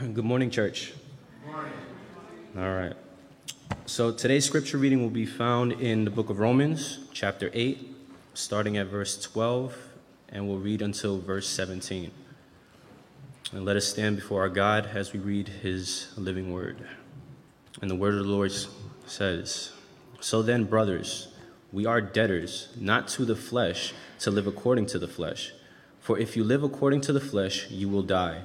Good morning, church. All right. So today's scripture reading will be found in the book of Romans, chapter 8, starting at verse 12, and we'll read until verse 17. And let us stand before our God as we read his living word. And the word of the Lord says So then, brothers, we are debtors, not to the flesh, to live according to the flesh. For if you live according to the flesh, you will die.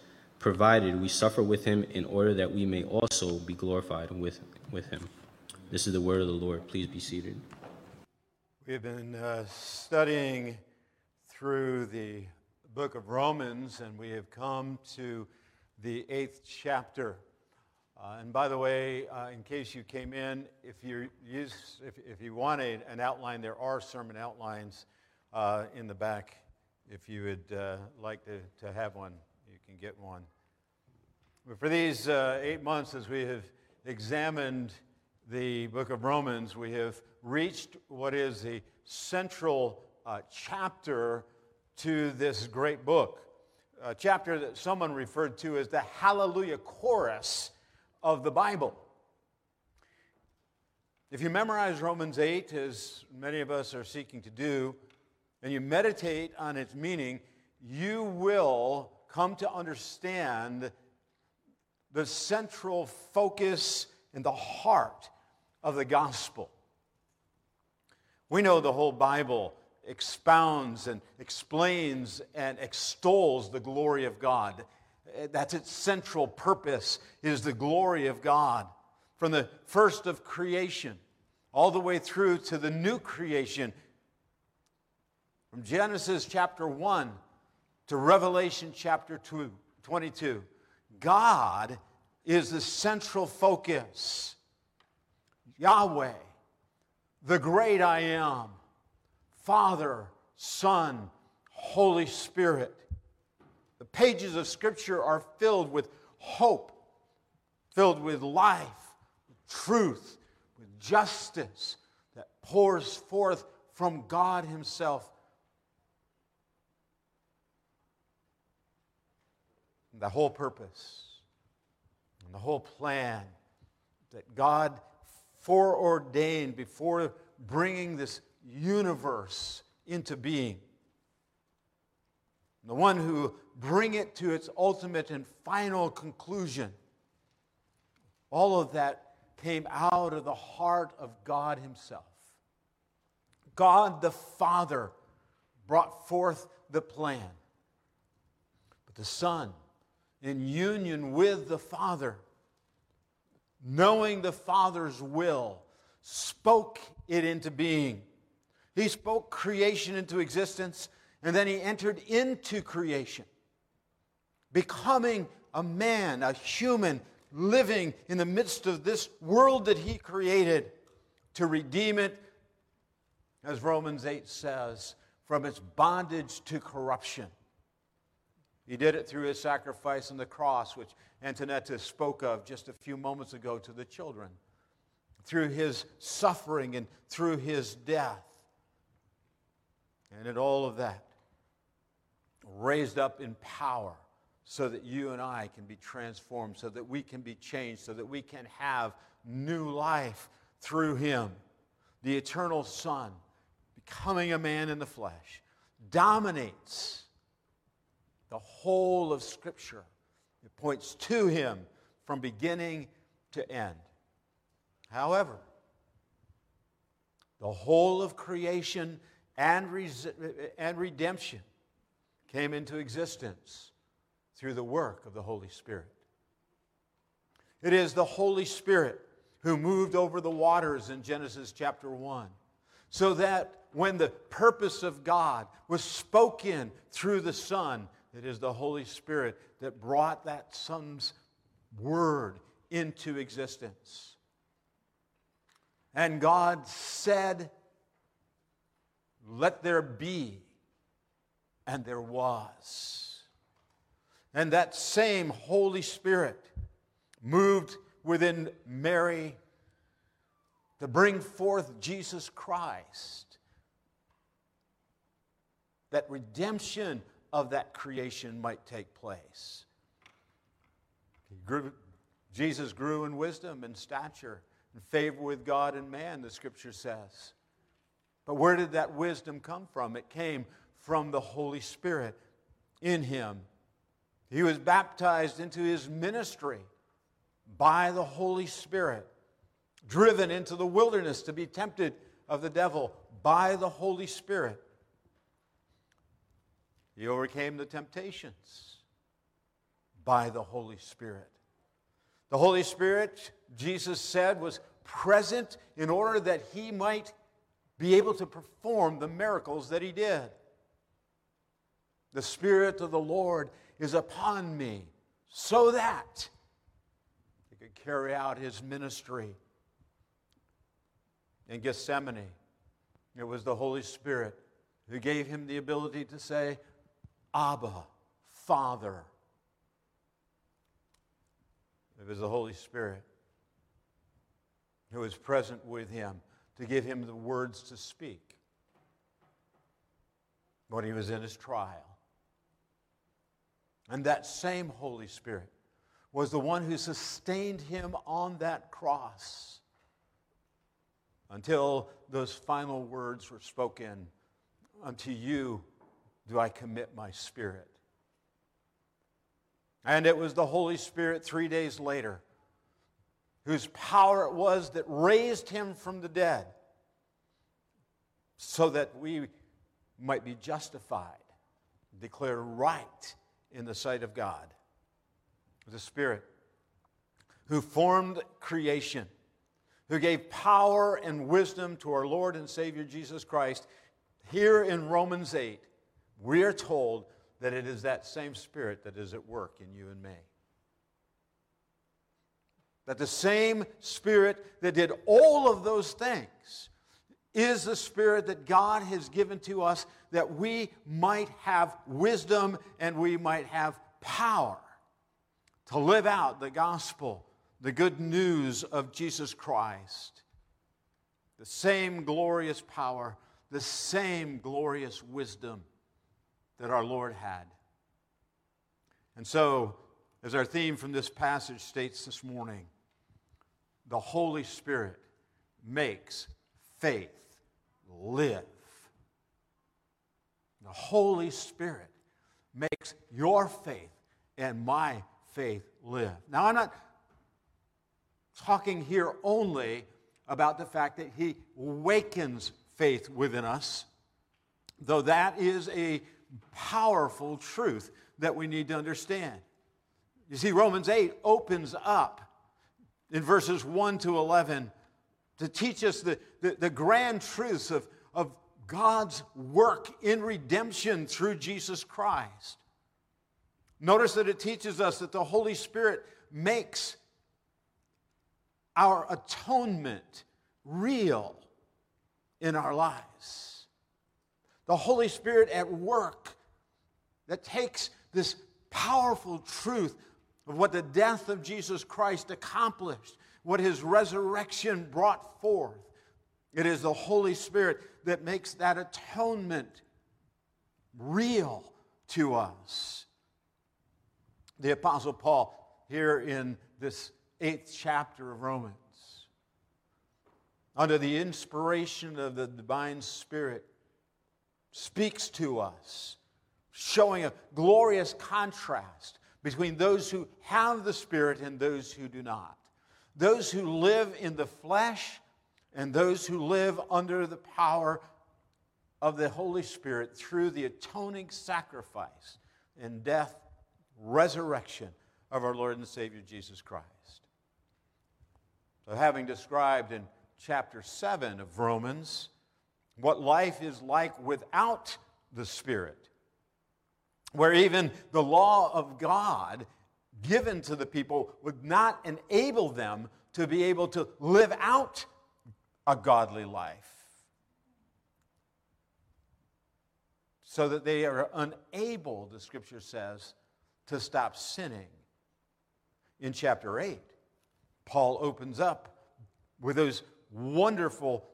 provided we suffer with him in order that we may also be glorified with, with him. This is the word of the Lord. Please be seated. We have been uh, studying through the book of Romans, and we have come to the eighth chapter. Uh, and by the way, uh, in case you came in, if you use, if, if you want a, an outline, there are sermon outlines uh, in the back. If you would uh, like to, to have one, can get one. But for these uh, eight months, as we have examined the book of Romans, we have reached what is the central uh, chapter to this great book. A chapter that someone referred to as the Hallelujah Chorus of the Bible. If you memorize Romans 8, as many of us are seeking to do, and you meditate on its meaning, you will come to understand the central focus and the heart of the gospel. We know the whole Bible expounds and explains and extols the glory of God. That's its central purpose is the glory of God. From the first of creation all the way through to the new creation. From Genesis chapter 1 to Revelation chapter 2, 22. God is the central focus. Yahweh, the great I am, Father, Son, Holy Spirit. The pages of Scripture are filled with hope, filled with life, with truth, with justice that pours forth from God Himself. The whole purpose and the whole plan that God foreordained before bringing this universe into being. The one who bring it to its ultimate and final conclusion. All of that came out of the heart of God Himself. God the Father brought forth the plan. But the Son in union with the Father, knowing the Father's will, spoke it into being. He spoke creation into existence, and then he entered into creation, becoming a man, a human, living in the midst of this world that he created to redeem it, as Romans 8 says, from its bondage to corruption. He did it through his sacrifice on the cross, which Antonetta spoke of just a few moments ago to the children, through his suffering and through his death. And in all of that, raised up in power so that you and I can be transformed, so that we can be changed, so that we can have new life through him. The eternal Son, becoming a man in the flesh, dominates the whole of Scripture. It points to him from beginning to end. However, the whole of creation and, res- and redemption came into existence through the work of the Holy Spirit. It is the Holy Spirit who moved over the waters in Genesis chapter 1, so that when the purpose of God was spoken through the Son, it is the Holy Spirit that brought that Son's word into existence. And God said, Let there be, and there was. And that same Holy Spirit moved within Mary to bring forth Jesus Christ. That redemption of that creation might take place. Grew, Jesus grew in wisdom and stature and favor with God and man, the scripture says. But where did that wisdom come from? It came from the Holy Spirit in him. He was baptized into his ministry by the Holy Spirit, driven into the wilderness to be tempted of the devil by the Holy Spirit. He overcame the temptations by the Holy Spirit. The Holy Spirit, Jesus said, was present in order that he might be able to perform the miracles that he did. The Spirit of the Lord is upon me so that he could carry out his ministry. In Gethsemane, it was the Holy Spirit who gave him the ability to say, Abba, Father. It was the Holy Spirit who was present with him to give him the words to speak when he was in his trial. And that same Holy Spirit was the one who sustained him on that cross until those final words were spoken Unto you do I commit my spirit. And it was the Holy Spirit three days later whose power it was that raised him from the dead so that we might be justified, declared right in the sight of God. The Spirit who formed creation, who gave power and wisdom to our Lord and Savior Jesus Christ. Here in Romans 8, we are told that it is that same Spirit that is at work in you and me. That the same Spirit that did all of those things is the Spirit that God has given to us that we might have wisdom and we might have power to live out the gospel, the good news of Jesus Christ. The same glorious power, the same glorious wisdom that our Lord had. And so, as our theme from this passage states this morning, the Holy Spirit makes faith live. The Holy Spirit makes your faith and my faith live. Now, I'm not talking here only about the fact that He wakens faith within us, though that is a powerful truth that we need to understand. You see, Romans 8 opens up in verses 1 to 11 to teach us the, the, the grand truths of, of God's work in redemption through Jesus Christ. Notice that it teaches us that the Holy Spirit makes our atonement real in our lives the Holy Spirit at work that takes this powerful truth of what the death of Jesus Christ accomplished, what his resurrection brought forth. It is the Holy Spirit that makes that atonement real to us. The Apostle Paul, here in this eighth chapter of Romans, under the inspiration of the divine Spirit, speaks to us, showing a glorious contrast between those who have the Spirit and those who do not. Those who live in the flesh and those who live under the power of the Holy Spirit through the atoning sacrifice and death, resurrection of our Lord and Savior Jesus Christ. So, having described in chapter 7 of Romans, what life is like without the Spirit, where even the law of God given to the people would not enable them to be able to live out a godly life. So that they are unable, the scripture says, to stop sinning. In chapter 8, Paul opens up with those wonderful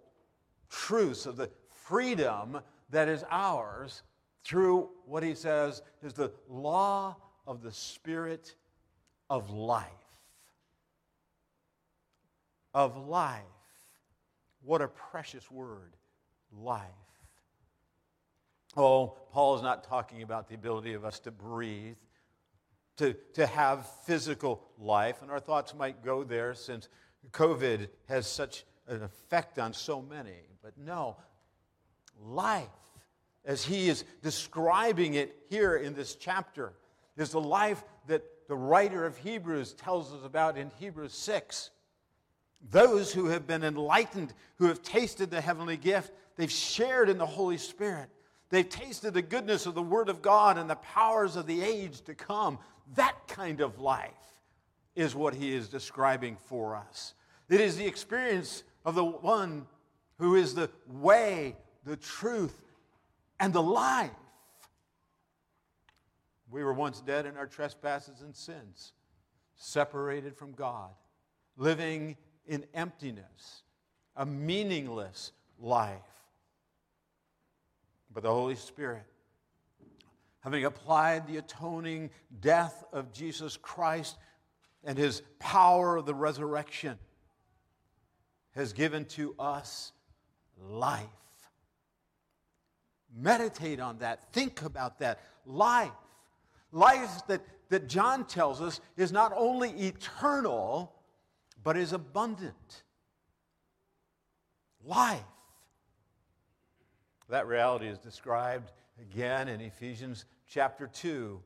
truths of the freedom that is ours through what he says is the law of the Spirit of life. Of life. What a precious word, life. Oh, Paul is not talking about the ability of us to breathe, to, to have physical life, and our thoughts might go there since COVID has such an effect on so many. But no, life, as he is describing it here in this chapter, is the life that the writer of Hebrews tells us about in Hebrews 6. Those who have been enlightened, who have tasted the heavenly gift, they've shared in the Holy Spirit. They've tasted the goodness of the Word of God and the powers of the age to come. That kind of life is what he is describing for us. It is the experience of the one who is the way, the truth, and the life. We were once dead in our trespasses and sins, separated from God, living in emptiness, a meaningless life. But the Holy Spirit, having applied the atoning death of Jesus Christ and his power of the resurrection, has given to us life. Meditate on that. Think about that. Life. Life that, that John tells us is not only eternal, but is abundant. Life. That reality is described again in Ephesians chapter 2.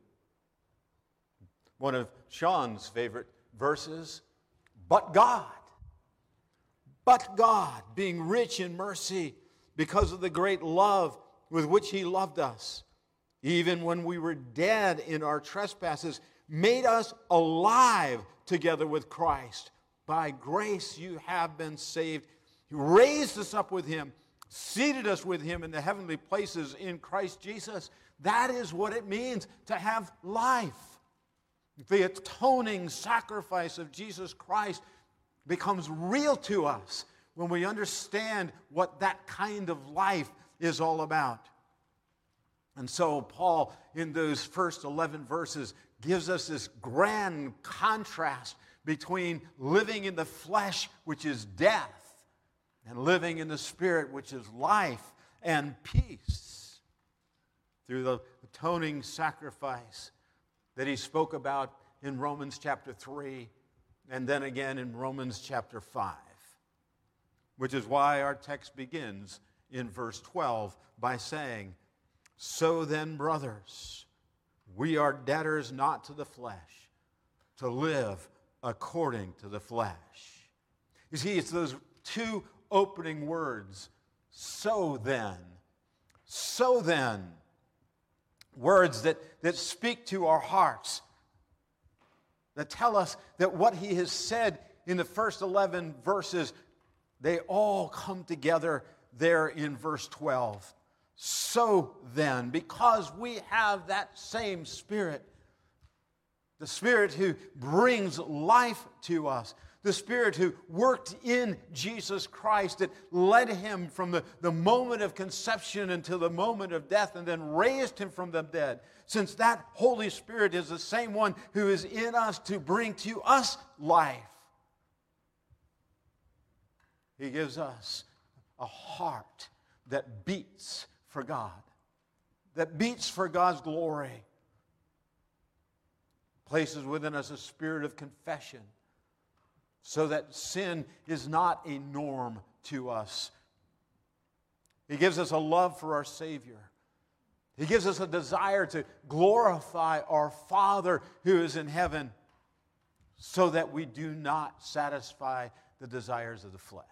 One of Sean's favorite verses. But God but God, being rich in mercy, because of the great love with which He loved us, even when we were dead in our trespasses, made us alive together with Christ. By grace you have been saved. He raised us up with Him, seated us with Him in the heavenly places in Christ Jesus. That is what it means to have life. The atoning sacrifice of Jesus Christ becomes real to us when we understand what that kind of life is all about. And so, Paul, in those first 11 verses, gives us this grand contrast between living in the flesh, which is death, and living in the spirit, which is life and peace, through the atoning sacrifice that he spoke about in Romans chapter 3 and then again in Romans chapter 5. Which is why our text begins in verse 12 by saying, So then, brothers, we are debtors not to the flesh, to live according to the flesh. You see, it's those two opening words, so then. So then. Words that, that speak to our hearts that tell us that what he has said in the first 11 verses, they all come together there in verse 12. So then, because we have that same Spirit, the Spirit who brings life to us, the Spirit who worked in Jesus Christ, that led him from the, the moment of conception until the moment of death and then raised him from the dead. Since that Holy Spirit is the same one who is in us to bring to us life, he gives us a heart that beats for God, that beats for God's glory, places within us a spirit of confession so that sin is not a norm to us. He gives us a love for our Savior. He gives us a desire to glorify our Father who is in heaven so that we do not satisfy the desires of the flesh.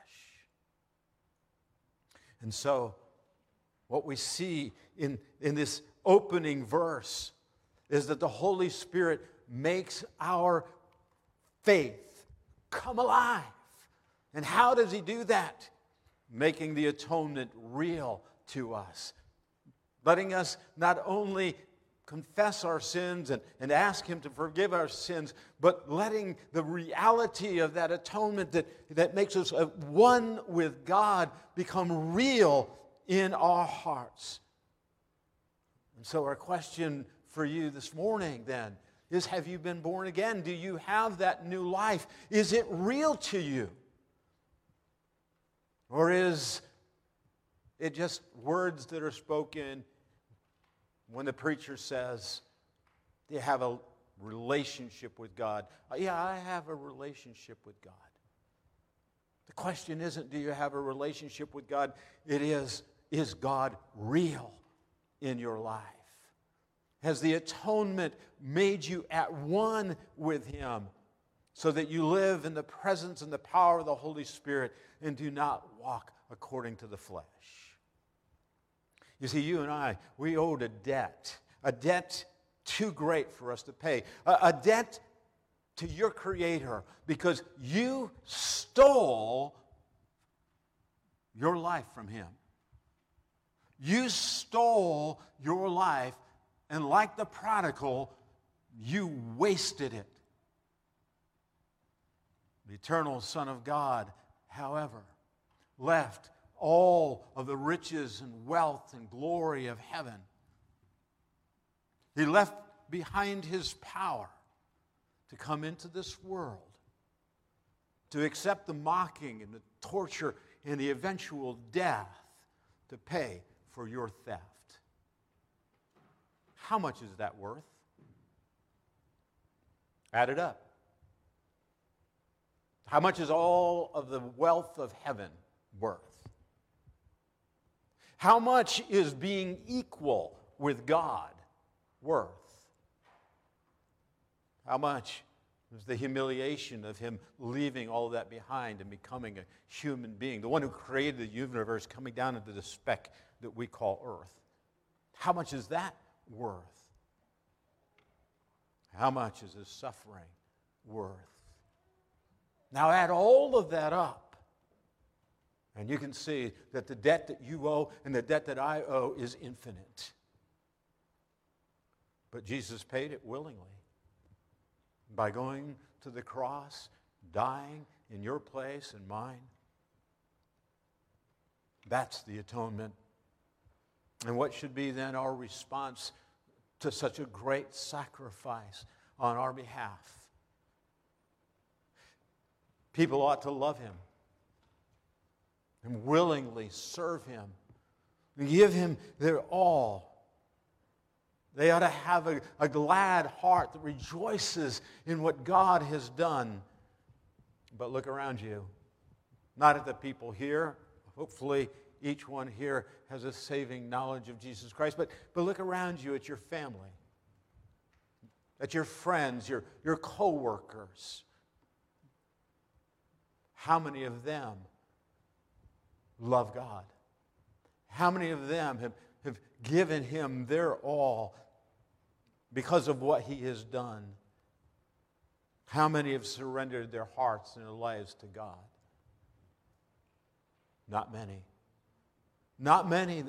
And so, what we see in, in this opening verse is that the Holy Spirit makes our faith come alive. And how does He do that? Making the atonement real to us, letting us not only confess our sins and, and ask Him to forgive our sins, but letting the reality of that atonement that, that makes us uh, one with God become real in our hearts. And so, our question for you this morning then is Have you been born again? Do you have that new life? Is it real to you? Or is it just words that are spoken when the preacher says, Do you have a relationship with God? Uh, yeah, I have a relationship with God. The question isn't, Do you have a relationship with God? It is, Is God real in your life? Has the atonement made you at one with Him so that you live in the presence and the power of the Holy Spirit and do not walk according to the flesh? You see, you and I, we owed a debt, a debt too great for us to pay, a, a debt to your Creator because you stole your life from Him. You stole your life, and like the prodigal, you wasted it. The eternal Son of God, however, left all of the riches and wealth and glory of heaven. He left behind his power to come into this world, to accept the mocking and the torture and the eventual death to pay for your theft. How much is that worth? Add it up. How much is all of the wealth of heaven worth? How much is being equal with God worth? How much is the humiliation of him leaving all that behind and becoming a human being, the one who created the universe coming down into the speck that we call earth? How much is that worth? How much is his suffering worth? Now add all of that up and you can see that the debt that you owe and the debt that I owe is infinite. But Jesus paid it willingly by going to the cross, dying in your place and mine. That's the atonement. And what should be then our response to such a great sacrifice on our behalf? People ought to love him and willingly serve Him and give Him their all. They ought to have a, a glad heart that rejoices in what God has done. But look around you, not at the people here. Hopefully, each one here has a saving knowledge of Jesus Christ. But, but look around you at your family, at your friends, your, your co workers. How many of them love God? How many of them have, have given him their all because of what he has done? How many have surrendered their hearts and their lives to God? Not many. Not many,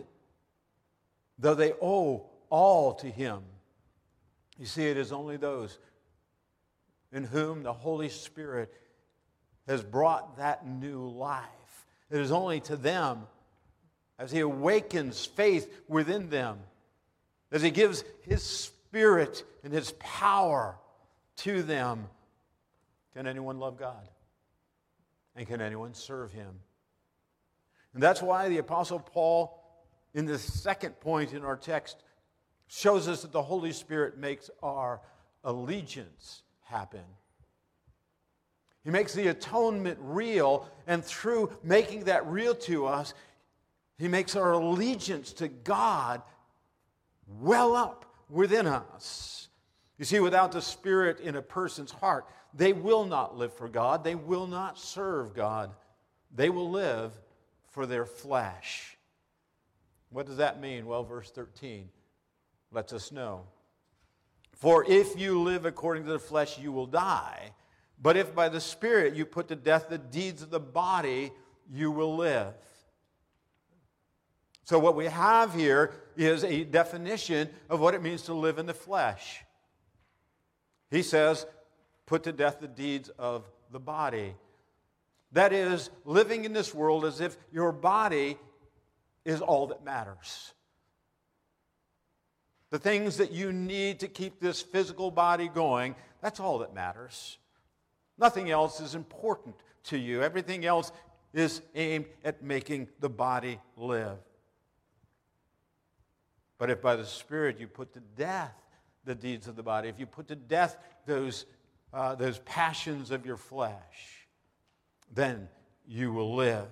though they owe all to him. You see, it is only those in whom the Holy Spirit has brought that new life it is only to them as He awakens faith within them, as He gives His Spirit and His power to them. Can anyone love God? And can anyone serve Him? And that's why the Apostle Paul, in the second point in our text, shows us that the Holy Spirit makes our allegiance happen. He makes the atonement real, and through making that real to us, He makes our allegiance to God well up within us. You see, without the Spirit in a person's heart, they will not live for God, they will not serve God, they will live for their flesh. What does that mean? Well, verse 13 lets us know. For if you live according to the flesh, you will die. But if by the Spirit you put to death the deeds of the body, you will live. So, what we have here is a definition of what it means to live in the flesh. He says, put to death the deeds of the body. That is, living in this world as if your body is all that matters. The things that you need to keep this physical body going, that's all that matters. Nothing else is important to you. Everything else is aimed at making the body live. But if by the Spirit you put to death the deeds of the body, if you put to death those, uh, those passions of your flesh, then you will live.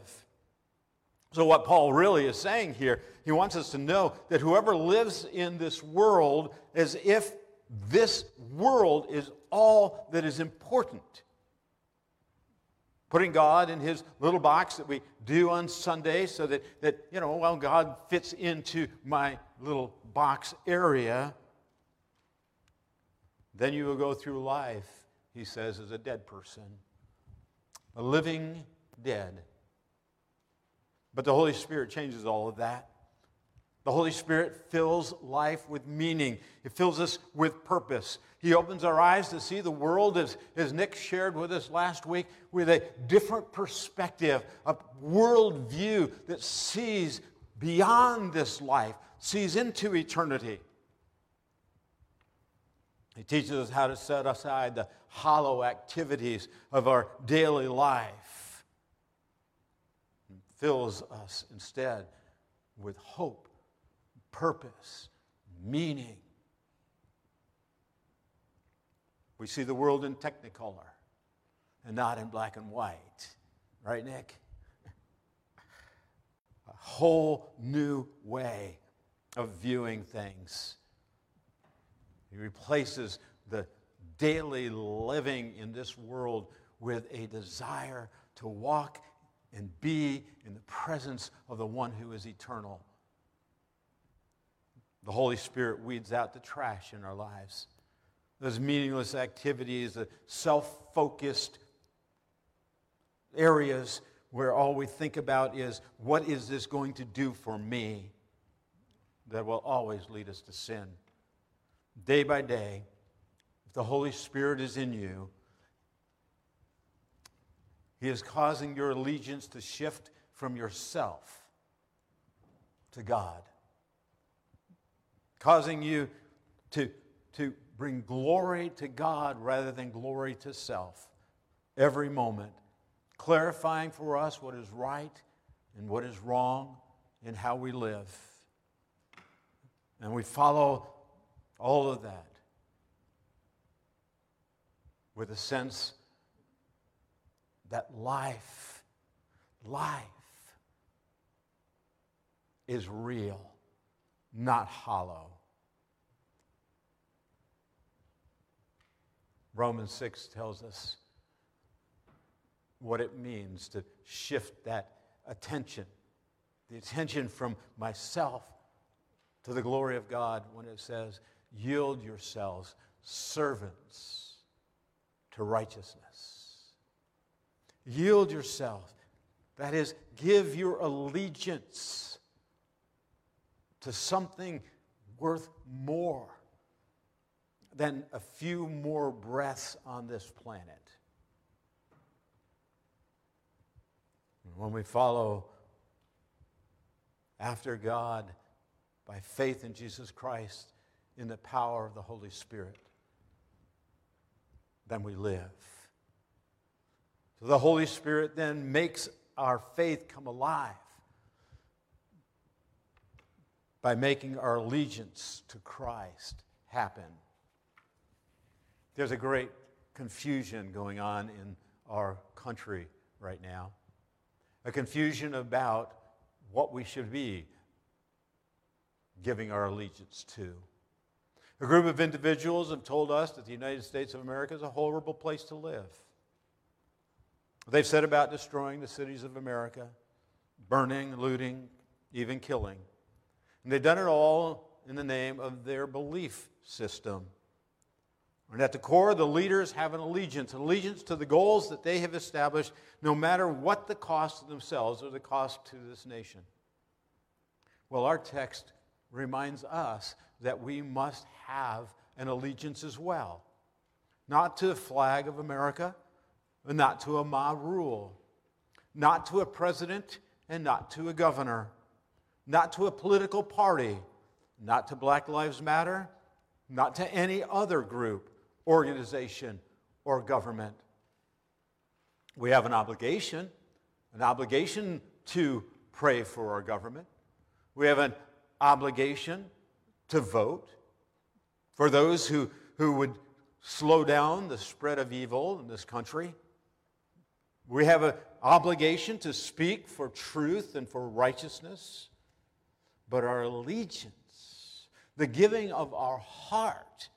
So, what Paul really is saying here, he wants us to know that whoever lives in this world as if this world is all that is important. Putting God in his little box that we do on Sunday so that, that you know, well, God fits into my little box area. Then you will go through life, he says, as a dead person, a living dead. But the Holy Spirit changes all of that. The Holy Spirit fills life with meaning. It fills us with purpose. He opens our eyes to see the world, as, as Nick shared with us last week, with a different perspective, a worldview that sees beyond this life, sees into eternity. He teaches us how to set aside the hollow activities of our daily life and fills us instead with hope, purpose, meaning. We see the world in technicolor and not in black and white. Right, Nick? A whole new way of viewing things. He replaces the daily living in this world with a desire to walk and be in the presence of the one who is eternal. The Holy Spirit weeds out the trash in our lives. Those meaningless activities, the self focused areas where all we think about is what is this going to do for me? That will always lead us to sin day by day, if the Holy Spirit is in you, He is causing your allegiance to shift from yourself to God, causing you to, to bring glory to God rather than glory to self every moment, clarifying for us what is right and what is wrong in how we live. And we follow all of that with a sense that life, life is real, not hollow. Romans 6 tells us what it means to shift that attention, the attention from myself to the glory of God when it says, yield yourselves servants to righteousness. Yield yourself. That is, give your allegiance to something worth more than a few more breaths on this planet. When we follow after God by faith in Jesus Christ, in the power of the Holy Spirit, then we live. So the Holy Spirit then makes our faith come alive by making our allegiance to Christ happen. There's a great confusion going on in our country right now, a confusion about what we should be giving our allegiance to. A group of individuals have told us that the United States of America is a horrible place to live. They've said about destroying the cities of America, burning, looting, even killing. And they've done it all in the name of their belief system. And at the core, the leaders have an allegiance, an allegiance to the goals that they have established, no matter what the cost to themselves or the cost to this nation. Well, our text reminds us that we must have an allegiance as well. Not to the flag of America, and not to a mob rule, not to a president, and not to a governor, not to a political party, not to Black Lives Matter, not to any other group, organization, or government. We have an obligation, an obligation to pray for our government. We have an obligation to vote for those who, who would slow down the spread of evil in this country. We have an obligation to speak for truth and for righteousness. But our allegiance, the giving of our heart,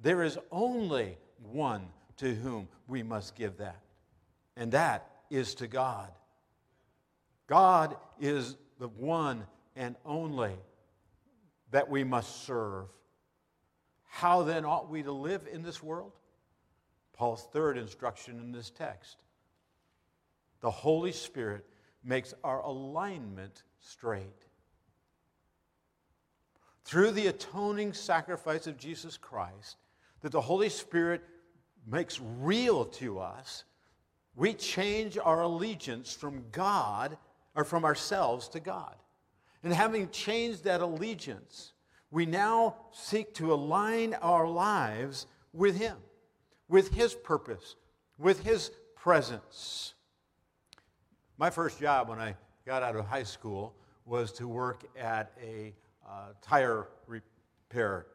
there is only one to whom we must give that, and that is to God. God is the one and only that we must serve. How then ought we to live in this world? Paul's third instruction in this text. The Holy Spirit makes our alignment straight. Through the atoning sacrifice of Jesus Christ, that the Holy Spirit makes real to us, we change our allegiance from God or from ourselves to God. And having changed that allegiance, we now seek to align our lives with Him, with His purpose, with His presence. My first job when I got out of high school was to work at a uh, tire repair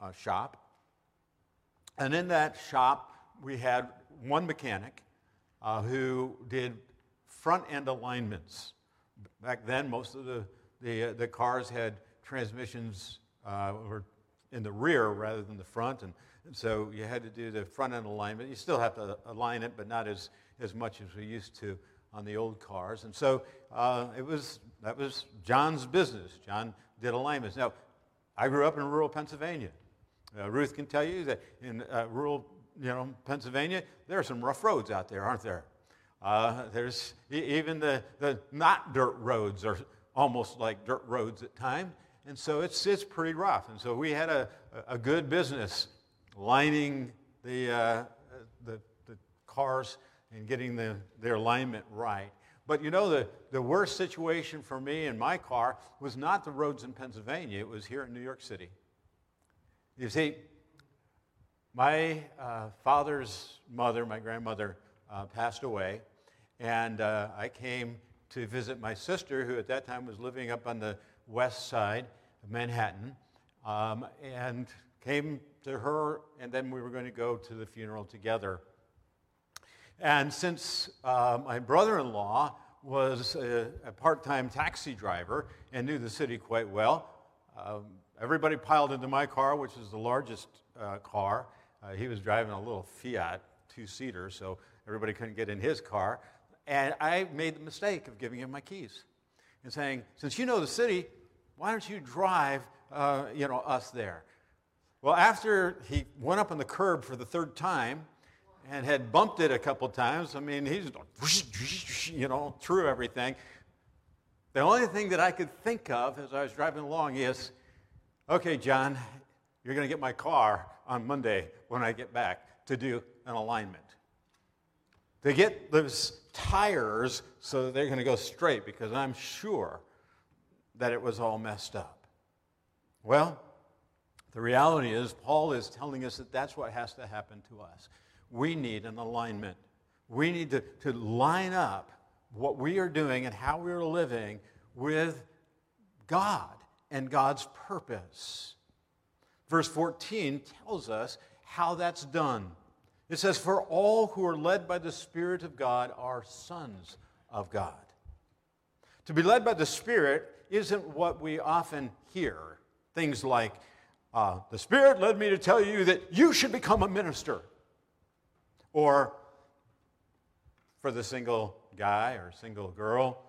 uh, shop. And in that shop, we had one mechanic uh, who did front end alignments. Back then, most of the, the, uh, the cars had transmissions uh, were in the rear rather than the front, and, and, so you had to do the front end alignment. You still have to align it, but not as, as much as we used to on the old cars. And so uh, it was, that was John's business. John did alignments. Now, I grew up in rural Pennsylvania. Uh, Ruth can tell you that in uh, rural you know, Pennsylvania, there are some rough roads out there, aren't there? Uh, there's even the, the not dirt roads are almost like dirt roads at times. And so it's, it's pretty rough. And so we had a, a good business lining the, uh, the, the cars and getting the, their alignment right. But you know, the, the worst situation for me in my car was not the roads in Pennsylvania, it was here in New York City. You see, my uh, father's mother, my grandmother, uh, passed away, and uh, I came to visit my sister, who at that time was living up on the west side of Manhattan, um, and came to her, and then we were going to go to the funeral together. And since uh, my brother in law was a, a part time taxi driver and knew the city quite well, um, everybody piled into my car, which is the largest uh, car. Uh, he was driving a little Fiat two seater, so everybody couldn't get in his car. And I made the mistake of giving him my keys and saying, Since you know the city, why don't you drive uh, you know, us there? Well, after he went up on the curb for the third time, and had bumped it a couple times. I mean, he's, you know, through everything. The only thing that I could think of as I was driving along is, okay, John, you're going to get my car on Monday when I get back to do an alignment. To get those tires so that they're going to go straight because I'm sure that it was all messed up. Well, the reality is, Paul is telling us that that's what has to happen to us we need an alignment. We need to, to line up what we are doing and how we are living with God and God's purpose. Verse 14 tells us how that's done. It says, For all who are led by the Spirit of God are sons of God. To be led by the Spirit isn't what we often hear. Things like, uh, The Spirit led me to tell you that you should become a minister. Or for the single guy or single girl,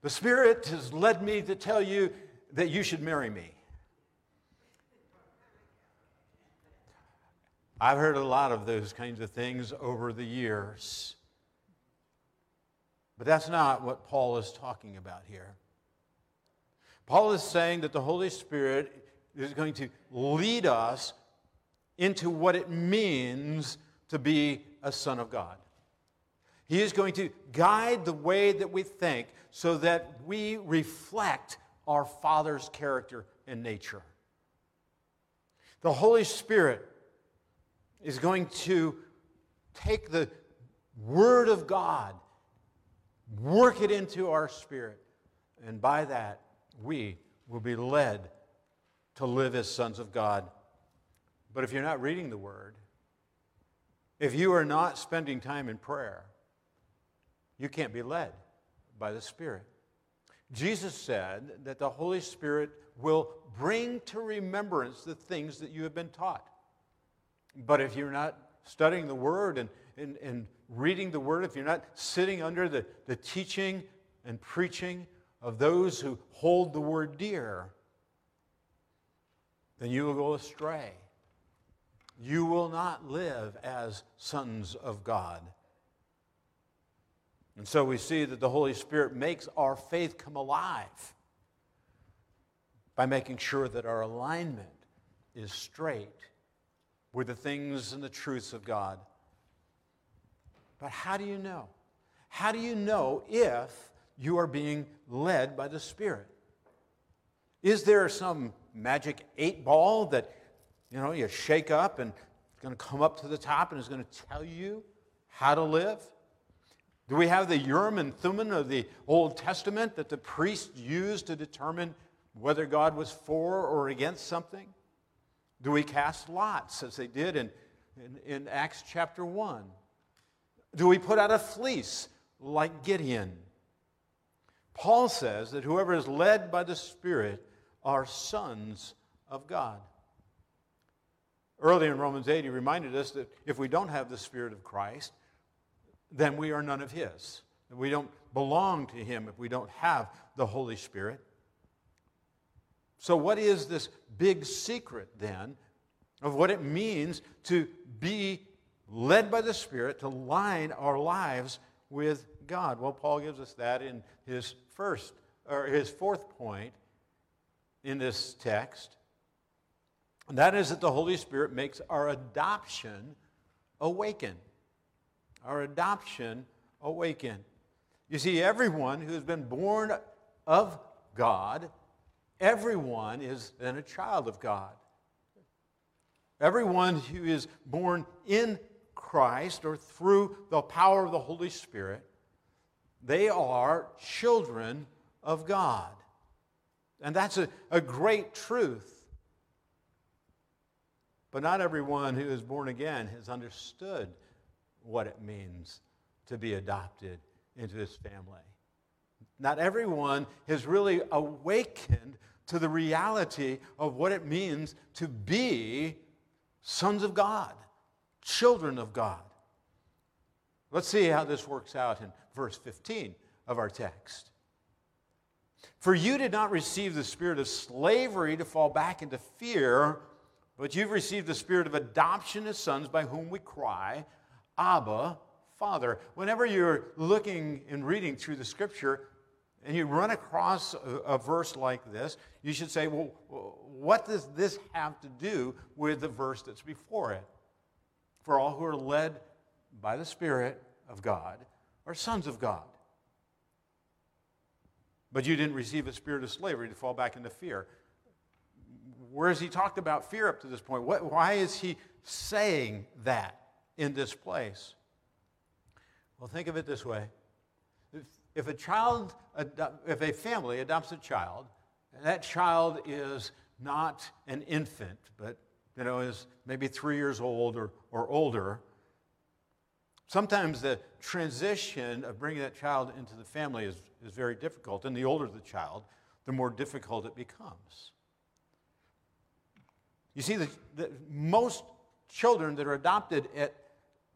the Spirit has led me to tell you that you should marry me. I've heard a lot of those kinds of things over the years. But that's not what Paul is talking about here. Paul is saying that the Holy Spirit is going to lead us into what it means to be a son of God. He is going to guide the way that we think so that we reflect our Father's character and nature. The Holy Spirit is going to take the Word of God, work it into our spirit, and by that, we will be led to live as sons of God. But if you're not reading the Word, if you are not spending time in prayer, you can't be led by the Spirit. Jesus said that the Holy Spirit will bring to remembrance the things that you have been taught. But if you're not studying the Word and, and, and reading the Word, if you're not sitting under the, the teaching and preaching of those who hold the Word dear, then you will go astray. You will not live as sons of God. And so we see that the Holy Spirit makes our faith come alive by making sure that our alignment is straight with the things and the truths of God. But how do you know? How do you know if you are being led by the Spirit? Is there some magic eight ball that you know you shake up and it's going to come up to the top and is going to tell you how to live? Do we have the Urim and Thummim of the Old Testament that the priests used to determine whether God was for or against something? Do we cast lots as they did in, in, in Acts chapter 1? Do we put out a fleece like Gideon? Paul says that whoever is led by the Spirit are sons of God. Earlier in Romans 8, he reminded us that if we don't have the Spirit of Christ, then we are none of His. We don't belong to Him if we don't have the Holy Spirit. So, what is this big secret then of what it means to be led by the Spirit to line our lives with God? Well, Paul gives us that in his first or his fourth point in this text. And that is that the Holy Spirit makes our adoption awaken. Our adoption awaken. You see, everyone who has been born of God everyone is then a child of God. Everyone who is born in Christ or through the power of the Holy Spirit, they are children of God. And that's a, a great truth. But not everyone who is born again has understood what it means to be adopted into his family. Not everyone has really awakened to the reality of what it means to be sons of God, children of God. Let's see how this works out in verse 15 of our text. For you did not receive the spirit of slavery to fall back into fear, but you've received the spirit of adoption as sons by whom we cry, Abba, Father. Whenever you're looking and reading through the scripture, and you run across a, a, verse like this, you should say, well, what does this have to do with the verse that's before it? For all who are led by the Spirit of God are sons of God. But you didn't receive a spirit of slavery to fall back into fear. Whereas he talked about fear up to this point, what, why is he saying that in this place? Well, think of it this way if a child, if a family adopts a child, and that child is not an infant, but you know, is maybe three years old or, or older, sometimes the transition of bringing that child into the family is, is very difficult. And the older the child, the more difficult it becomes. You see, the, the, most children that are adopted at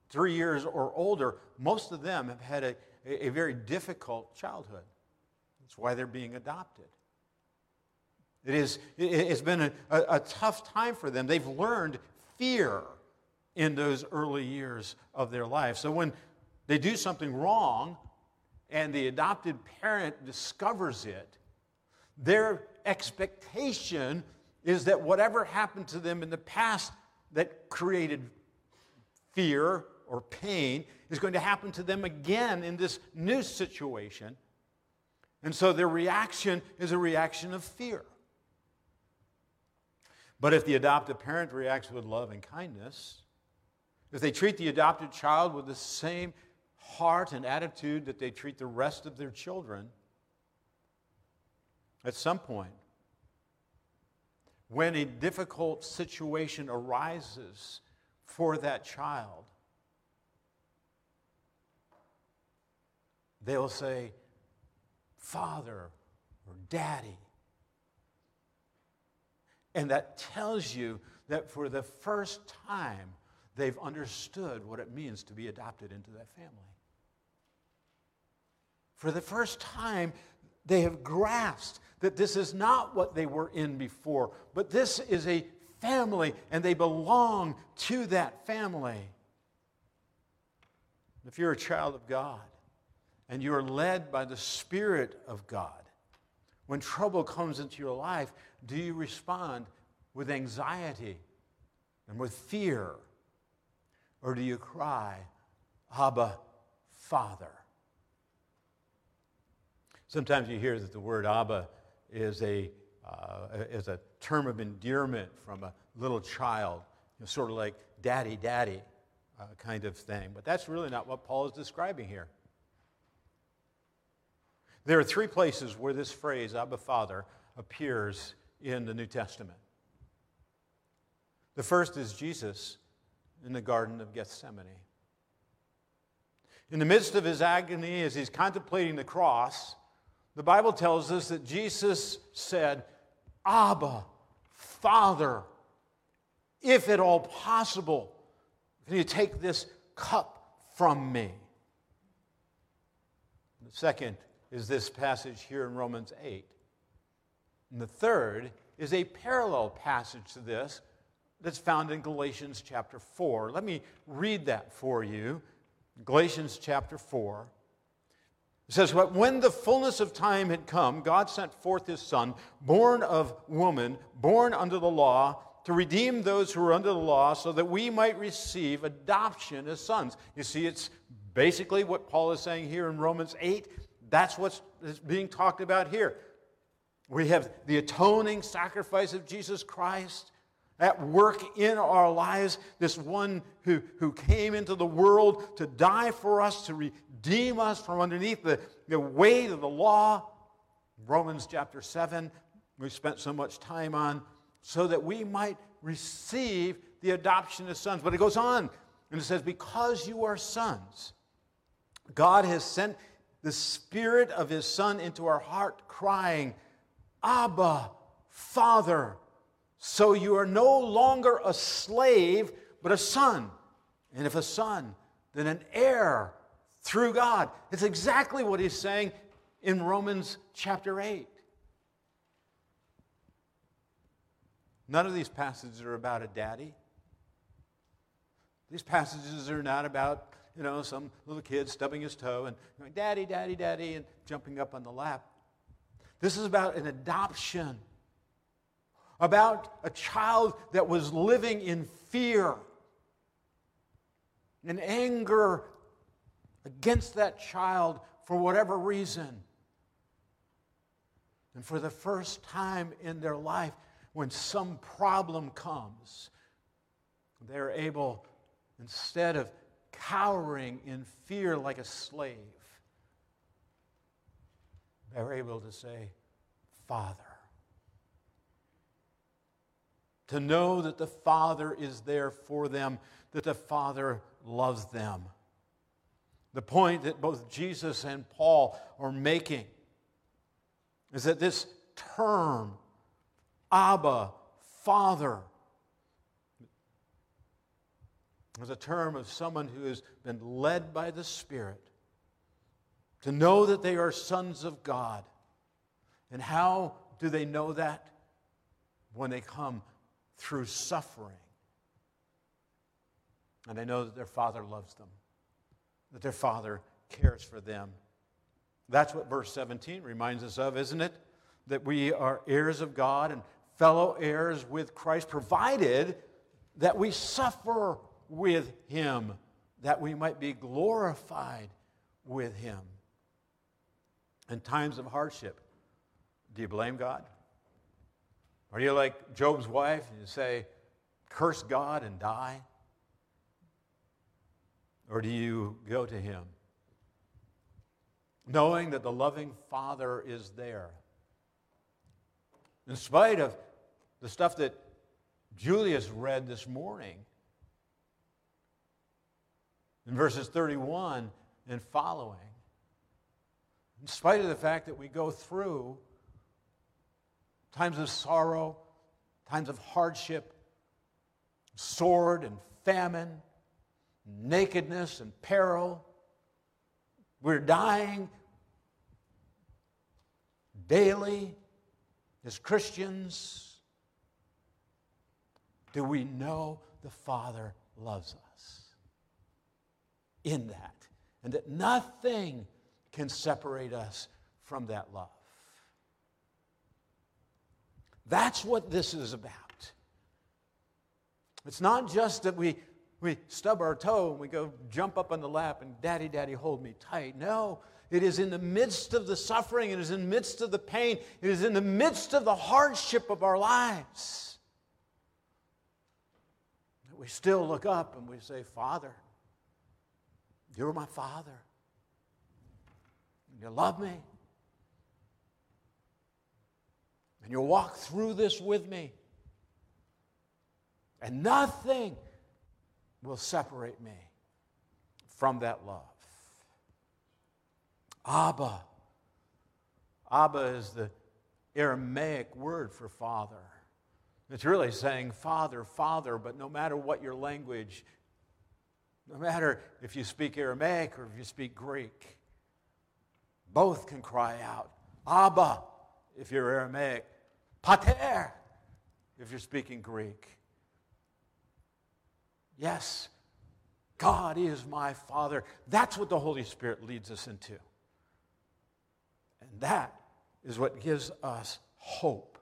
three years or older, most of them have had a, a, very difficult childhood. That's why they're being adopted. It is, it's been a, a, a tough time for them. They've learned fear in those early years of their life. So when they do something wrong and the adopted parent discovers it, their expectation is that whatever happened to them in the past that created fear or pain is going to happen to them again in this new situation. And so their reaction is a reaction of fear. But if the adoptive parent reacts with love and kindness, if they treat the adopted child with the same heart and attitude that they treat the rest of their children, at some point, when a difficult situation arises for that child, they'll say, Father or Daddy. And that tells you that for the first time, they've understood what it means to be adopted into that family. For the first time, they have grasped that this is not what they were in before, but this is a family and they belong to that family. If you're a child of God and you are led by the Spirit of God, when trouble comes into your life, do you respond with anxiety and with fear? Or do you cry, Abba, Father? Sometimes you hear that the word Abba is a, uh, is a term of endearment from a little child, you know, sort of like daddy, daddy uh, kind of thing. But that's really not what Paul is describing here. There are three places where this phrase, Abba Father, appears in the New Testament. The first is Jesus in the Garden of Gethsemane. In the midst of his agony, as he's contemplating the cross, the Bible tells us that Jesus said, Abba, Father, if at all possible, can you take this cup from me? The second is this passage here in Romans 8. And the third is a parallel passage to this that's found in Galatians chapter 4. Let me read that for you. Galatians chapter 4. It says, But when the fullness of time had come, God sent forth his Son, born of woman, born under the law, to redeem those who are under the law, so that we might receive adoption as sons. You see, it's basically what Paul is saying here in Romans 8. That's what's being talked about here. We have the atoning sacrifice of Jesus Christ at work in our lives, this one who, who came into the world to die for us, to redeem us from underneath the, the weight of the law. Romans chapter 7, we spent so much time on, so that we might receive the adoption as sons. But it goes on, and it says, Because you are sons, God has sent the Spirit of His Son into our heart, crying, Abba, Father. So you are no longer a slave, but a son. And if a son, then an heir through God. It's exactly what he's saying in Romans chapter 8. None of these passages are about a daddy. These passages are not about, you know, some little kid stubbing his toe and going, Daddy, Daddy, Daddy, and jumping up on the lap. This is about an adoption about a child that was living in fear and anger against that child for whatever reason. And for the first time in their life, when some problem comes, they're able, instead of cowering in fear like a slave, they're able to say, Father to know that the Father is there for them, that the Father loves them. The point that both Jesus and Paul are making is that this term, Abba, Father, is a term of someone who has been led by the Spirit to know that they are sons of God. And how do they know that? When they come through suffering. And they know that their Father loves them, that their Father cares for them. That's what verse 17 reminds us of, isn't it? That we are heirs of God and fellow heirs with Christ, provided that we suffer with him, that we might be glorified with him. In times of hardship, do you blame God? Are you like Job's wife and you say, curse God and die? Or do you go to him knowing that the loving Father is there? In spite of the stuff that Julius read this morning, in verses 31 and following, in spite of the fact that we go through times of sorrow, times of hardship, sword and famine, nakedness and peril, we're dying daily as Christians. Do we know the Father loves us? In that, and that nothing can separate us from that love. That's what this is about. It's not just that we, we stub our toe and we go jump up on the lap and daddy, daddy, hold me tight. No, it is in the midst of the suffering, it is in the midst of the pain, it is in the midst of the hardship of our lives that we still look up and we say, Father, you're my Father. You love me. And you'll walk through this with me. And nothing will separate me from that love. Abba. Abba is the Aramaic word for father. It's really saying father, father, but no matter what your language, no matter if you speak Aramaic or if you speak Greek, both can cry out, Abba, if you're Aramaic, Pater, if you're speaking Greek. Yes, God is my Father. That's what the Holy Spirit leads us into. And that is what gives us hope.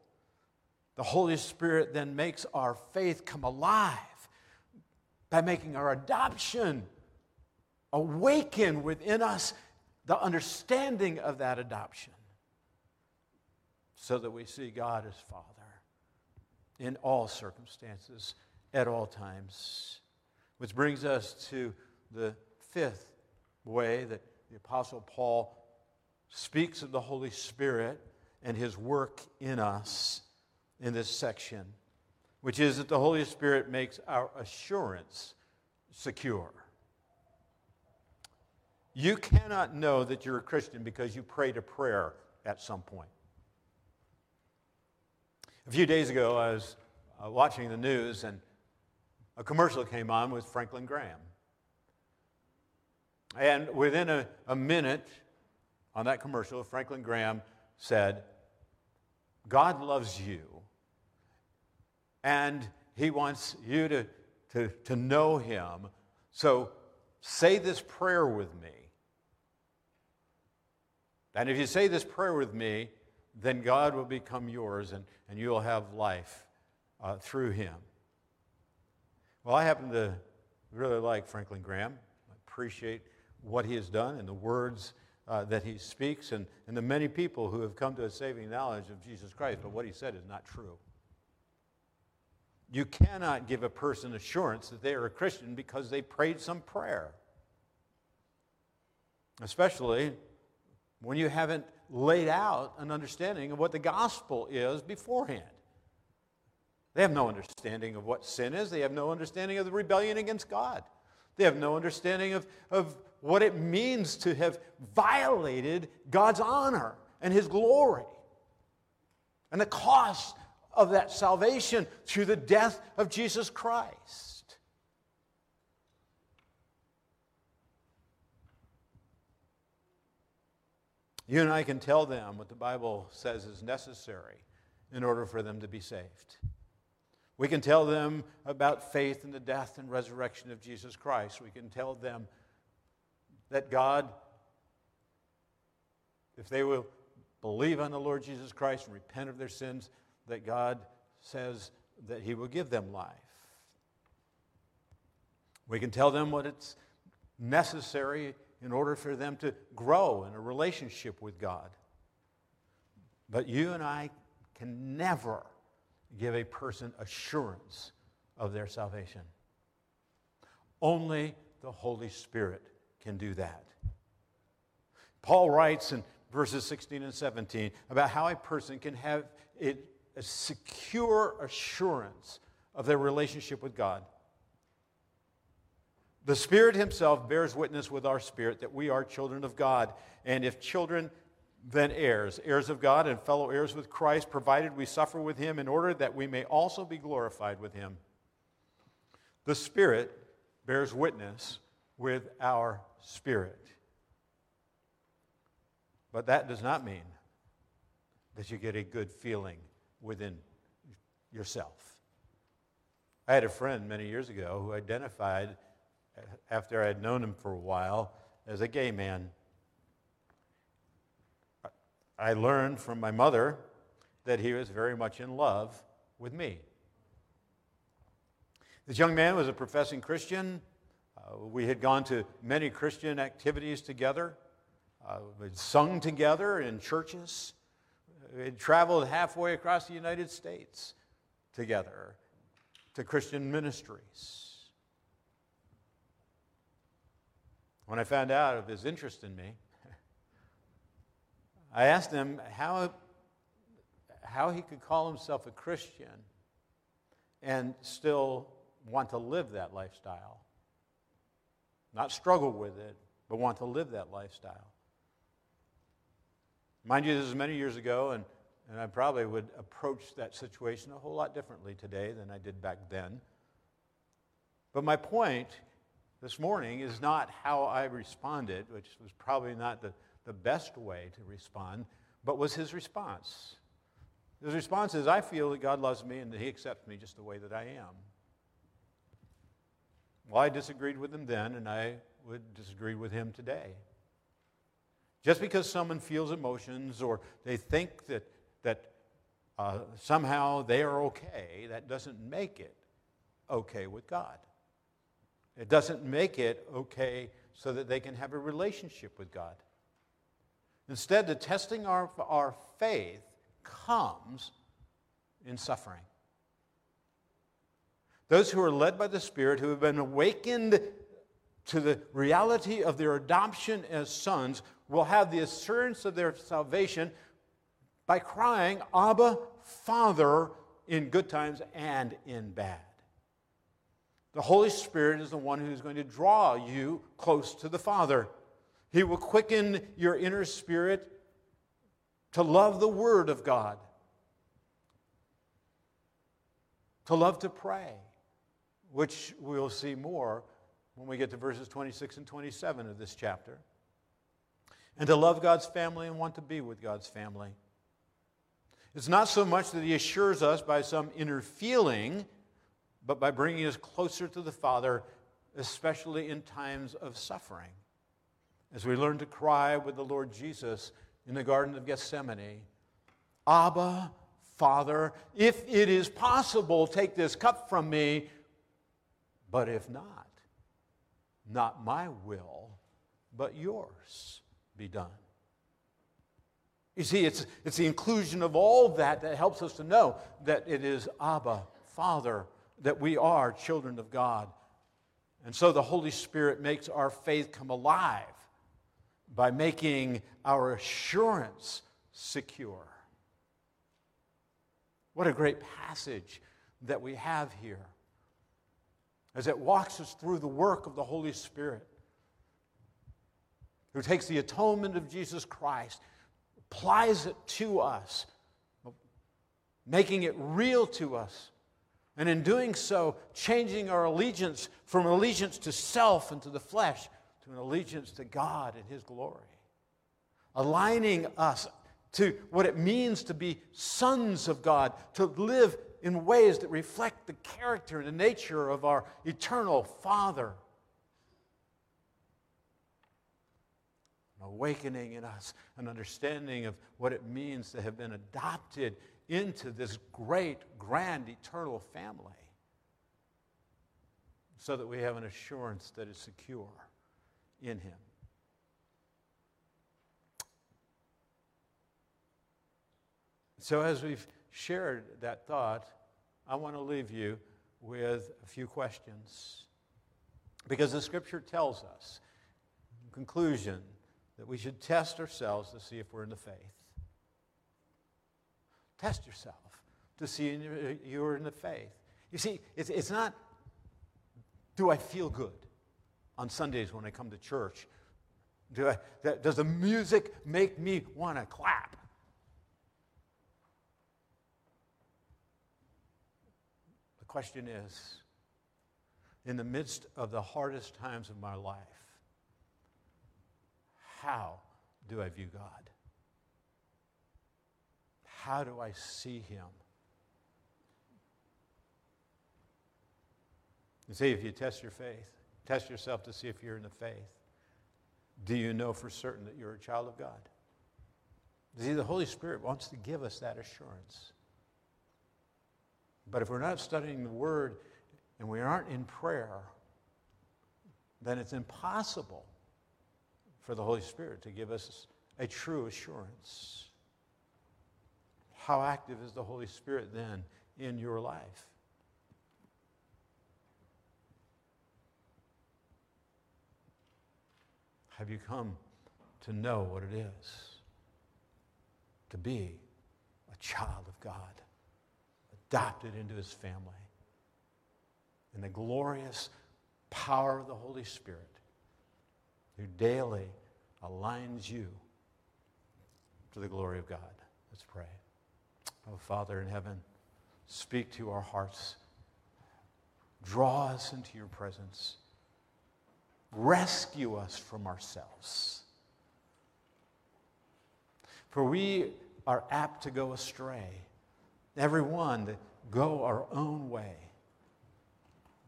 The Holy Spirit then makes our faith come alive by making our adoption awaken within us the understanding of that adoption so that we see God as Father in all circumstances, at all times. Which brings us to the fifth way that the Apostle Paul speaks of the Holy Spirit and his work in us in this section, which is that the Holy Spirit makes our assurance secure. You cannot know that you're a Christian because you prayed a prayer at some point. A few days ago, I was uh, watching the news and a commercial came on with Franklin Graham. And within a, a minute on that commercial, Franklin Graham said, God loves you, and he wants you to, to, to know him. So say this prayer with me. And if you say this prayer with me, then God will become yours and, and you'll have life uh, through him. Well, I happen to really like Franklin Graham. I appreciate what he has done and the words uh, that he speaks and, and the many people who have come to a saving knowledge of Jesus Christ. But what he said is not true. You cannot give a person assurance that they are a Christian because they prayed some prayer. Especially when you haven't laid out an understanding of what the gospel is beforehand. They have no understanding of what sin is. They have no understanding of the rebellion against God. They have no understanding of, of what it means to have violated God's honor and His glory and the cost of that salvation through the death of Jesus Christ. You and I can tell them what the Bible says is necessary in order for them to be saved. We can tell them about faith in the death and resurrection of Jesus Christ. We can tell them that God, if they will believe on the Lord Jesus Christ and repent of their sins, that God says that He will give them life. We can tell them what it's necessary in order for them to grow in a relationship with God. But you and I can never give a person assurance of their salvation. Only the Holy Spirit can do that. Paul writes in verses 16 and 17 about how a person can have a secure assurance of their relationship with God. The Spirit Himself bears witness with our spirit that we are children of God. And if children, then heirs, heirs of God and fellow heirs with Christ, provided we suffer with Him in order that we may also be glorified with Him. The Spirit bears witness with our spirit. But that does not mean that you get a good feeling within yourself. I had a friend many years ago who identified after I had known him for a while as a gay man. I learned from my mother that he was very much in love with me. This young man was a professing Christian. Uh, we had gone to many Christian activities together. Uh, we'd sung together in churches. We had traveled halfway across the United States together to Christian ministries. When I found out of his interest in me, I asked him how, how he could call himself a Christian and still want to live that lifestyle. Not struggle with it, but want to live that lifestyle. Mind you, this is many years ago, and, and I probably would approach that situation a whole lot differently today than I did back then. But my point this morning is not how I responded, which was probably not the, the best way to respond, but was his response. His response is I feel that God loves me and that he accepts me just the way that I am. Well, I disagreed with him then, and I would disagree with him today. Just because someone feels emotions or they think that, that uh, somehow they are okay, that doesn't make it okay with God. It doesn't make it okay so that they can have a relationship with God. Instead, the testing of our faith comes in suffering. Those who are led by the Spirit, who have been awakened to the reality of their adoption as sons, will have the assurance of their salvation by crying, Abba, Father, in good times and in bad. The Holy Spirit is the one who's going to draw you close to the Father. He will quicken your inner spirit to love the Word of God, to love to pray, which we'll see more when we get to verses 26 and 27 of this chapter, and to love God's family and want to be with God's family. It's not so much that He assures us by some inner feeling but by bringing us closer to the Father, especially in times of suffering. As we learn to cry with the Lord Jesus in the Garden of Gethsemane Abba, Father, if it is possible, take this cup from me, but if not, not my will, but yours be done. You see, it's, it's the inclusion of all that that helps us to know that it is Abba, Father, that we are children of God. And so the Holy Spirit makes our faith come alive by making our assurance secure. What a great passage that we have here as it walks us through the work of the Holy Spirit, who takes the atonement of Jesus Christ, applies it to us, making it real to us and in doing so, changing our allegiance from allegiance to self and to the flesh to an allegiance to God and His glory. Aligning us to what it means to be sons of God, to live in ways that reflect the character and the nature of our eternal Father. An awakening in us an understanding of what it means to have been adopted into this great, grand, eternal family so that we have an assurance that is secure in Him. So, as we've shared that thought, I want to leave you with a few questions. Because the scripture tells us, in conclusion, that we should test ourselves to see if we're in the faith. Test yourself to see if you're in the faith. You see, it's, it's not, do I feel good on Sundays when I come to church? Do I, does the music make me want to clap? Question is in the midst of the hardest times of my life, how do I view God? How do I see Him? You see, if you test your faith, test yourself to see if you're in the faith, do you know for certain that you're a child of God? See, the Holy Spirit wants to give us that assurance. But if we're not studying the Word and we aren't in prayer, then it's impossible for the Holy Spirit to give us a true assurance. How active is the Holy Spirit then in your life? Have you come to know what it is to be a child of God? Adopted into his family. And the glorious power of the Holy Spirit who daily aligns you to the glory of God. Let's pray. Oh, Father in heaven, speak to our hearts. Draw us into your presence. Rescue us from ourselves. For we are apt to go astray everyone to go our own way.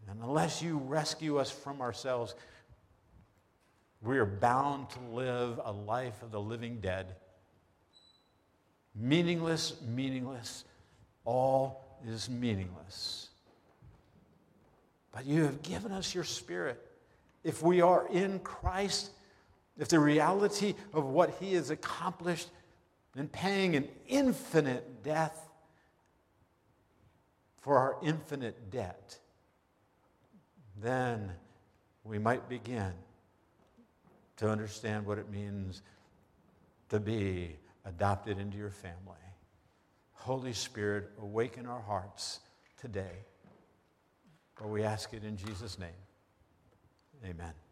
And unless you rescue us from ourselves, we are bound to live a life of the living dead. Meaningless, meaningless, all is meaningless. But you have given us your spirit. If we are in Christ, if the reality of what he has accomplished in paying an infinite death for our infinite debt, then we might begin to understand what it means to be adopted into your family. Holy Spirit, awaken our hearts today. For we ask it in Jesus' name. Amen.